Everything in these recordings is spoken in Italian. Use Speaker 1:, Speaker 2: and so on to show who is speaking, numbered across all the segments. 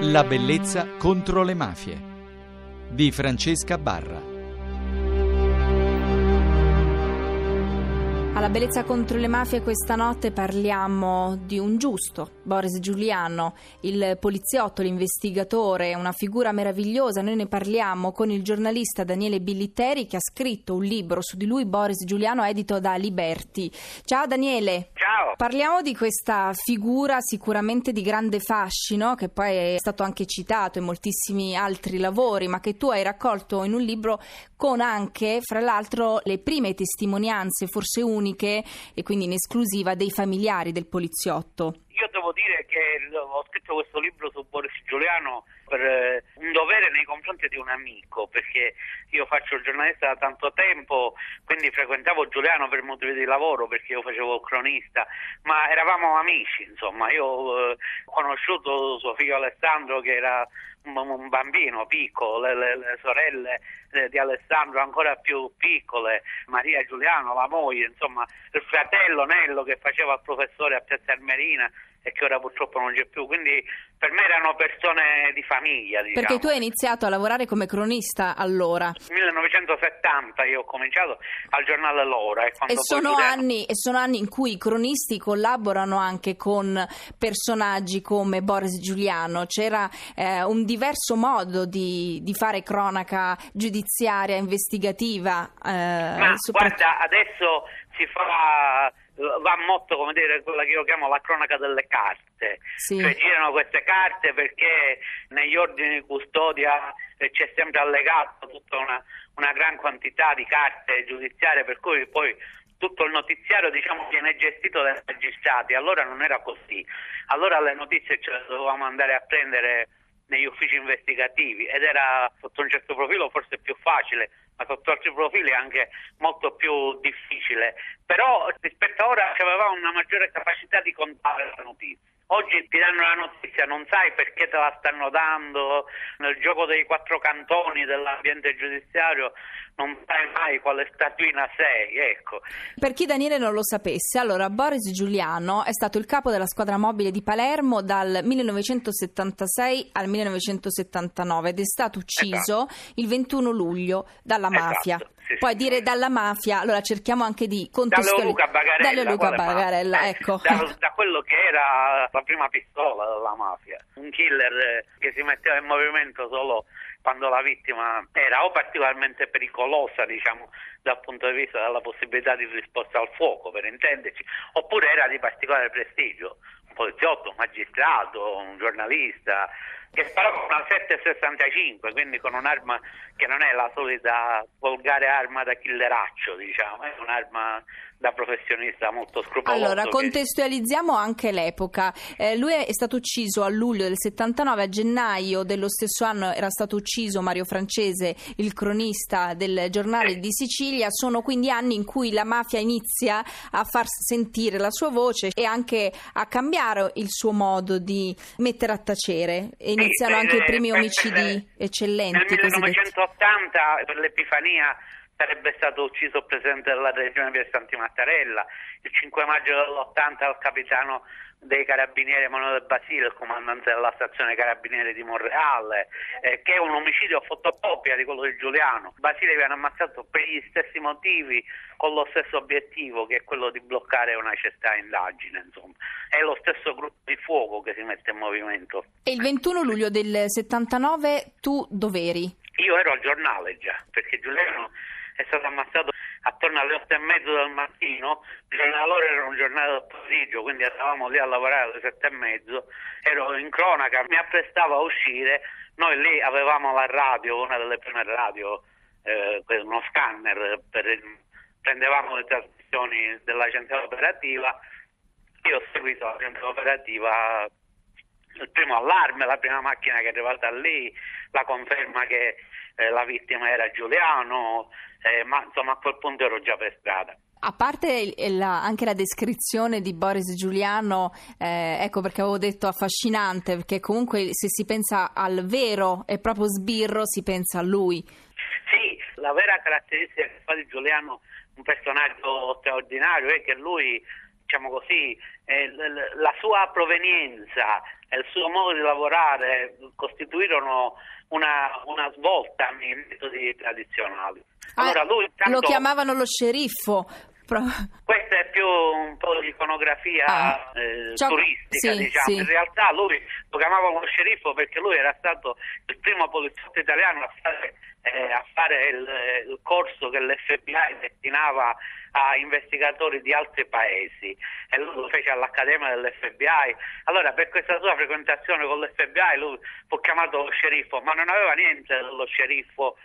Speaker 1: La bellezza contro le mafie di Francesca Barra.
Speaker 2: Alla bellezza contro le mafie questa notte parliamo di un giusto, Boris Giuliano, il poliziotto, l'investigatore, una figura meravigliosa. Noi ne parliamo con il giornalista Daniele Billitteri che ha scritto un libro su di lui, Boris Giuliano, edito da Liberti. Ciao Daniele.
Speaker 3: Ciao.
Speaker 2: Parliamo di questa figura sicuramente di grande fascino, che poi è stato anche citato in moltissimi altri lavori, ma che tu hai raccolto in un libro con anche, fra l'altro, le prime testimonianze, forse uniche e quindi in esclusiva, dei familiari del poliziotto.
Speaker 3: Io devo dire che ho scritto questo libro su Boris Giuliano per eh, un dovere nei confronti di un amico, perché io faccio il giornalista da tanto tempo, quindi frequentavo Giuliano per motivi di lavoro, perché io facevo cronista, ma eravamo amici, insomma, io eh, ho conosciuto suo figlio Alessandro che era un bambino piccolo, le, le, le sorelle eh, di Alessandro ancora più piccole, Maria Giuliano, la moglie, insomma il fratello Nello che faceva il professore a Piazza Armerina e che ora purtroppo non c'è più, quindi per me erano persone di famiglia. Diciamo.
Speaker 2: Perché tu hai iniziato a lavorare come cronista allora?
Speaker 3: Nel 1970 io ho cominciato al giornale L'Ora.
Speaker 2: E, e, sono anni, e, sono anni, in cui i cronisti collaborano anche con personaggi come Boris Giuliano, c'era eh, un diverso modo di, di, fare cronaca giudiziaria, investigativa.
Speaker 3: Eh, Ma guarda, adesso si fa va molto come dire quella che io chiamo la cronaca delle carte. Sì. cioè girano queste carte perché negli ordini di custodia eh, c'è sempre allegato tutta una, una gran quantità di carte giudiziarie per cui poi tutto il notiziario diciamo, viene gestito dai magistrati, allora non era così, allora le notizie ce le dovevamo andare a prendere negli uffici investigativi ed era sotto un certo profilo forse più facile ma sotto altri profili anche molto più difficile. Però rispetto a ora avevamo una maggiore capacità di contare la notizia. Oggi ti danno la notizia, non sai perché te la stanno dando, nel gioco dei quattro cantoni dell'ambiente giudiziario non sai mai quale statuina sei, ecco.
Speaker 2: Per chi Daniele non lo sapesse, allora Boris Giuliano è stato il capo della squadra mobile di Palermo dal 1976 al 1979 ed è stato ucciso esatto. il 21 luglio dalla esatto. mafia. Sì, Poi dire dalla mafia, allora cerchiamo anche di
Speaker 3: contestualizzare. Da Luca Bagarella.
Speaker 2: Luca Bagarella, eh, ecco.
Speaker 3: Da, da, quello che era la prima pistola della mafia. Un killer che si metteva in movimento solo quando la vittima era o particolarmente pericolosa, diciamo, dal punto di vista della possibilità di risposta al fuoco, per intenderci, oppure era di particolare prestigio, un poliziotto, un magistrato, un giornalista, che sparò con una 7,65, quindi con un'arma che non è la solita volgare arma da killeraccio, diciamo, è un'arma da professionista molto scrupoloso.
Speaker 2: Allora, contestualizziamo anche l'epoca. Eh, lui è stato ucciso a luglio del 79, a gennaio dello stesso anno era stato ucciso Mario Francese, il cronista del giornale eh. di Sicilia. Sono quindi anni in cui la mafia inizia a far sentire la sua voce e anche a cambiare il suo modo di mettere a tacere. E iniziano anche i primi omicidi eccellenti.
Speaker 3: Nel 1980, per l'Epifania sarebbe stato ucciso il presidente della regione via Santi Mattarella, il 5 maggio dell'80 il capitano dei carabinieri Emanuele Basile, il comandante della stazione carabinieri di Monreale, eh, che è un omicidio fotocopia di quello di Giuliano. Basile viene ammazzato per gli stessi motivi, con lo stesso obiettivo che è quello di bloccare una cesta indagine, insomma. È lo stesso gruppo di fuoco che si mette in movimento.
Speaker 2: E il 21 luglio del 79 tu dov'eri?
Speaker 3: Io ero al giornale già, perché Giuliano è stato ammazzato attorno alle otto e mezzo del mattino, allora era un giornale del pomeriggio, quindi eravamo lì a lavorare alle sette e mezzo, ero in cronaca, mi apprestavo a uscire, noi lì avevamo la radio, una delle prime radio, eh, uno scanner, per, prendevamo le trasmissioni della centrale operativa, io ho seguito la centrale operativa il primo allarme, la prima macchina che è arrivata lì, la conferma che eh, la vittima era Giuliano, eh, ma insomma a quel punto ero già per strada.
Speaker 2: A parte la, anche la descrizione di Boris Giuliano, eh, ecco perché avevo detto affascinante, perché comunque se si pensa al vero e proprio sbirro si pensa a lui.
Speaker 3: Sì, la vera caratteristica che fa di Giuliano un personaggio straordinario è che lui diciamo così, eh, la sua provenienza, e il suo modo di lavorare costituirono una, una svolta nei metodi tradizionali.
Speaker 2: Ah, allora, lui, tanto... Lo chiamavano lo sceriffo.
Speaker 3: Questa è più un po' di iconografia ah, eh, turistica, sì, diciamo. Sì. In realtà lui lo chiamavano lo sceriffo perché lui era stato il primo poliziotto italiano a fare, eh, a fare il, il, corso che l'FBI destinava a investigatori di altri paesi e lui lo fece all'Accademia dell'FBI. Allora per questa sua frequentazione con l'FBI lui fu chiamato lo sceriffo, ma non aveva niente dello sceriffo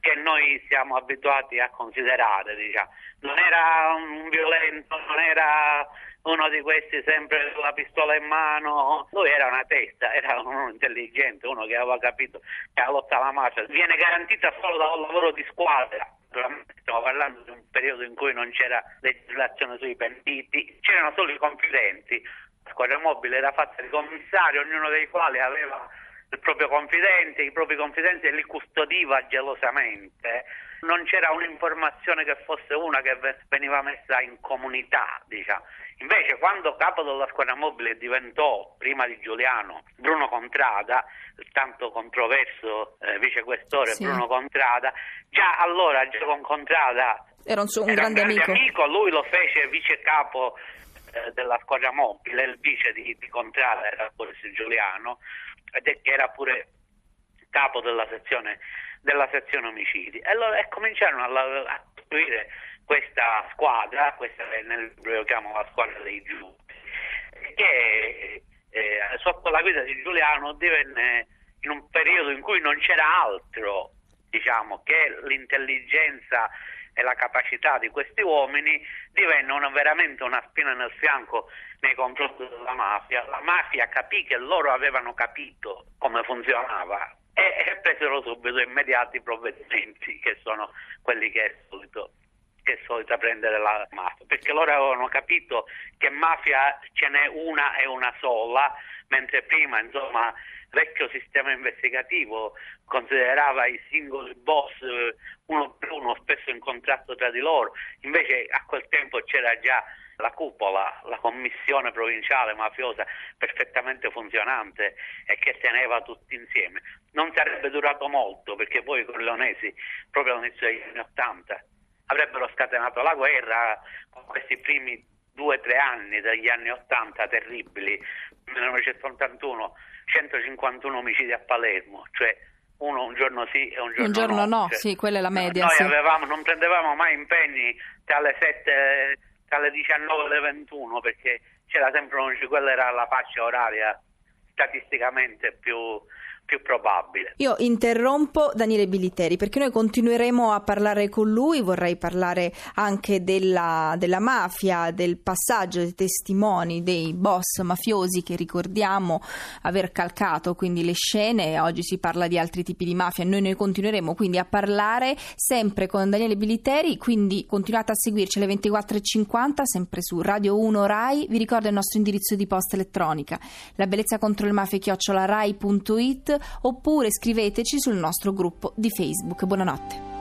Speaker 3: che noi siamo abituati a considerare, diciamo. Non era un violento, non era uno di questi sempre con la pistola in mano, lui era una testa, era uno intelligente, uno che aveva capito che la lotta alla mafia viene garantita solo da un lavoro di squadra. Stiamo parlando di un periodo in cui non c'era legislazione sui pentiti, c'erano solo i confidenti. La squadra mobile era fatta di commissari, ognuno dei quali aveva il proprio confidente, i propri confidenti li custodiva gelosamente. Non c'era un'informazione che fosse una che veniva messa in comunità, diciamo. Invece quando capo della squadra mobile diventò, prima di Giuliano, Bruno Contrada, il tanto controverso eh, vicequestore sì. Bruno Contrada, già allora già con Contrada
Speaker 2: era un, suo, un era grande, un grande amico.
Speaker 3: amico. lui lo fece vice capo eh, della squadra mobile, il vice di, di Contrada era Boris Giuliano, che era pure capo della sezione, della sezione omicidi. E, allora, e cominciarono a, a costruire questa squadra, questa nel libro chiamo la squadra dei giusti, che eh, sotto la guida di Giuliano divenne in un periodo in cui non c'era altro, diciamo, che l'intelligenza e la capacità di questi uomini divenne una, veramente una spina nel fianco nei confronti della mafia. La mafia capì che loro avevano capito come funzionava e, e presero subito immediati provvedimenti che sono quelli che è solito che è solita prendere la mafia, perché loro avevano capito che mafia ce n'è una e una sola, mentre prima, insomma, vecchio sistema investigativo considerava i singoli boss eh, uno per uno, spesso in contrasto tra di loro, invece a quel tempo c'era già la cupola, la commissione provinciale mafiosa perfettamente funzionante e che teneva tutti insieme. Non sarebbe durato molto perché poi i corleonesi, proprio all'inizio degli anni Ottanta, avrebbero scatenato la guerra con questi primi due o tre anni degli anni Ottanta terribili, 1981, 151 omicidi a Palermo, cioè uno un giorno sì e un giorno,
Speaker 2: un giorno
Speaker 3: no.
Speaker 2: no cioè, sì, quella è la media.
Speaker 3: Noi
Speaker 2: sì.
Speaker 3: avevamo, non prendevamo mai impegni tra le 7 alle 19 alle 21 perché c'era sempre un quella era la fascia oraria statisticamente più, più probabile.
Speaker 2: Io interrompo Daniele Biliteri perché noi continueremo a parlare con lui, vorrei parlare anche della, della, mafia, del passaggio dei testimoni dei boss mafiosi che ricordiamo aver calcato quindi le scene, oggi si parla di altri tipi di mafia, noi, noi continueremo quindi a parlare sempre con Daniele Biliteri, quindi continuate a seguirci alle 24.50 sempre su Radio 1 Rai, vi ricordo il nostro indirizzo di posta elettronica, la bellezza contro le mafie chiocciolarai.it oppure scriveteci sul nostro gruppo di Facebook. Buonanotte.